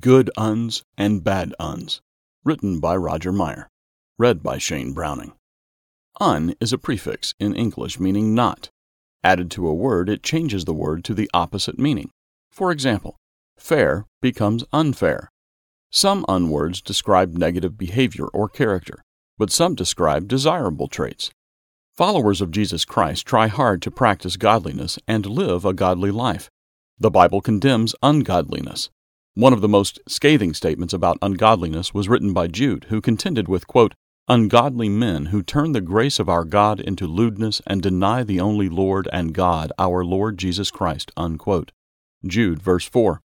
Good Uns and Bad Uns. Written by Roger Meyer. Read by Shane Browning. Un is a prefix in English meaning not. Added to a word, it changes the word to the opposite meaning. For example, fair becomes unfair. Some un words describe negative behavior or character, but some describe desirable traits. Followers of Jesus Christ try hard to practice godliness and live a godly life. The Bible condemns ungodliness. One of the most scathing statements about ungodliness was written by Jude, who contended with, quote, ungodly men who turn the grace of our God into lewdness and deny the only Lord and God, our Lord Jesus Christ. Unquote. Jude, verse 4.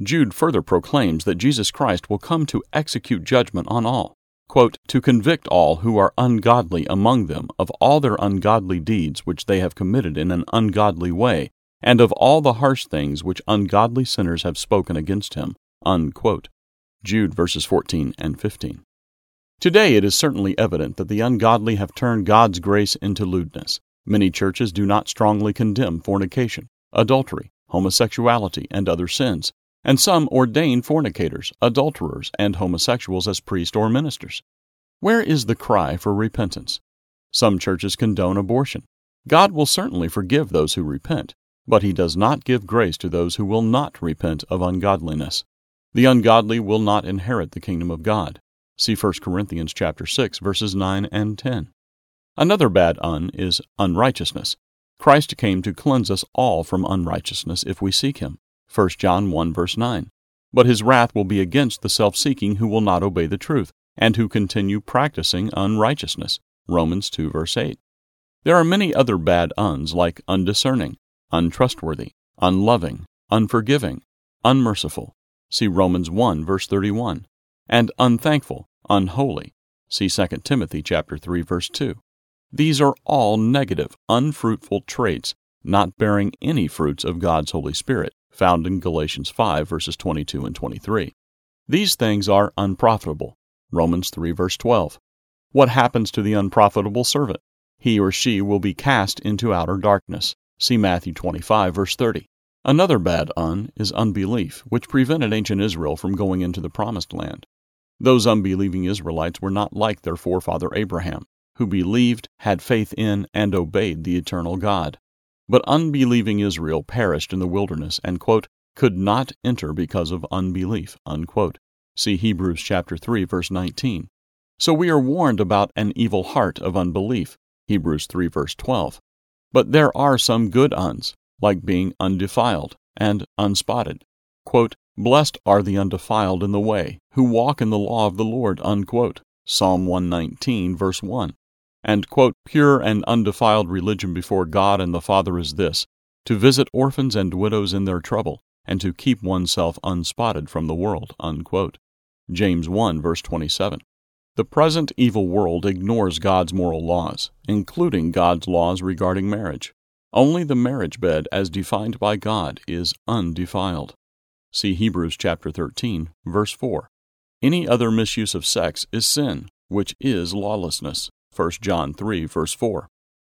Jude further proclaims that Jesus Christ will come to execute judgment on all, quote, to convict all who are ungodly among them of all their ungodly deeds which they have committed in an ungodly way, and of all the harsh things which ungodly sinners have spoken against him. Unquote. Jude verses 14 and 15. Today it is certainly evident that the ungodly have turned God's grace into lewdness. Many churches do not strongly condemn fornication, adultery, homosexuality, and other sins, and some ordain fornicators, adulterers, and homosexuals as priests or ministers. Where is the cry for repentance? Some churches condone abortion. God will certainly forgive those who repent, but he does not give grace to those who will not repent of ungodliness. The ungodly will not inherit the kingdom of God. See 1 Corinthians chapter 6 verses 9 and 10. Another bad un is unrighteousness. Christ came to cleanse us all from unrighteousness if we seek him. 1 John 1 verse 9. But his wrath will be against the self-seeking who will not obey the truth and who continue practicing unrighteousness. Romans 2 verse 8. There are many other bad uns like undiscerning, untrustworthy, unloving, unforgiving, unmerciful. See Romans 1 verse 31. And unthankful, unholy. See 2 Timothy chapter 3 verse 2. These are all negative, unfruitful traits, not bearing any fruits of God's Holy Spirit, found in Galatians 5 verses 22 and 23. These things are unprofitable. Romans 3 verse 12. What happens to the unprofitable servant? He or she will be cast into outer darkness. See Matthew 25, verse 30. Another bad un is unbelief, which prevented ancient Israel from going into the Promised Land. Those unbelieving Israelites were not like their forefather Abraham, who believed, had faith in, and obeyed the eternal God. But unbelieving Israel perished in the wilderness and, quote, could not enter because of unbelief. Unquote. See Hebrews chapter 3 verse 19. So we are warned about an evil heart of unbelief. Hebrews 3 verse 12. But there are some good uns, like being undefiled and unspotted. Quote, Blessed are the undefiled in the way, who walk in the law of the Lord. Unquote. Psalm 119, verse 1. And, quote, Pure and undefiled religion before God and the Father is this to visit orphans and widows in their trouble, and to keep oneself unspotted from the world. Unquote. James 1, verse 27. The present evil world ignores God's moral laws, including God's laws regarding marriage. Only the marriage bed as defined by God is undefiled. See Hebrews chapter 13, verse 4. Any other misuse of sex is sin, which is lawlessness. 1 John 3, verse 4.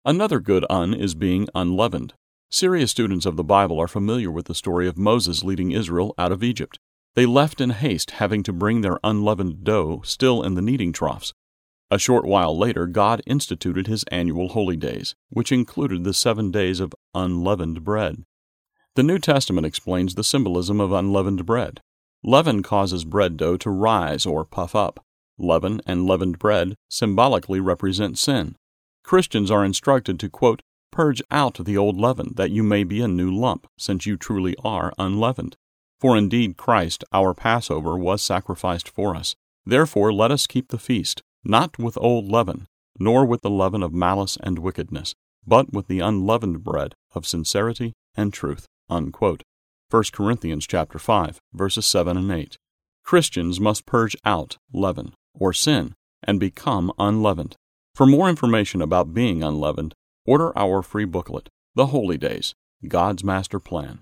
Another good un is being unleavened. Serious students of the Bible are familiar with the story of Moses leading Israel out of Egypt. They left in haste, having to bring their unleavened dough still in the kneading troughs. A short while later, God instituted his annual holy days, which included the seven days of unleavened bread. The New Testament explains the symbolism of unleavened bread. Leaven causes bread dough to rise or puff up. Leaven and leavened bread symbolically represent sin. Christians are instructed to, quote, purge out the old leaven, that you may be a new lump, since you truly are unleavened. For indeed Christ, our Passover, was sacrificed for us. Therefore let us keep the feast, not with old leaven, nor with the leaven of malice and wickedness, but with the unleavened bread of sincerity and truth. Unquote. 1 Corinthians chapter 5, verses 7 and 8. Christians must purge out leaven, or sin, and become unleavened. For more information about being unleavened, order our free booklet, The Holy Days God's Master Plan.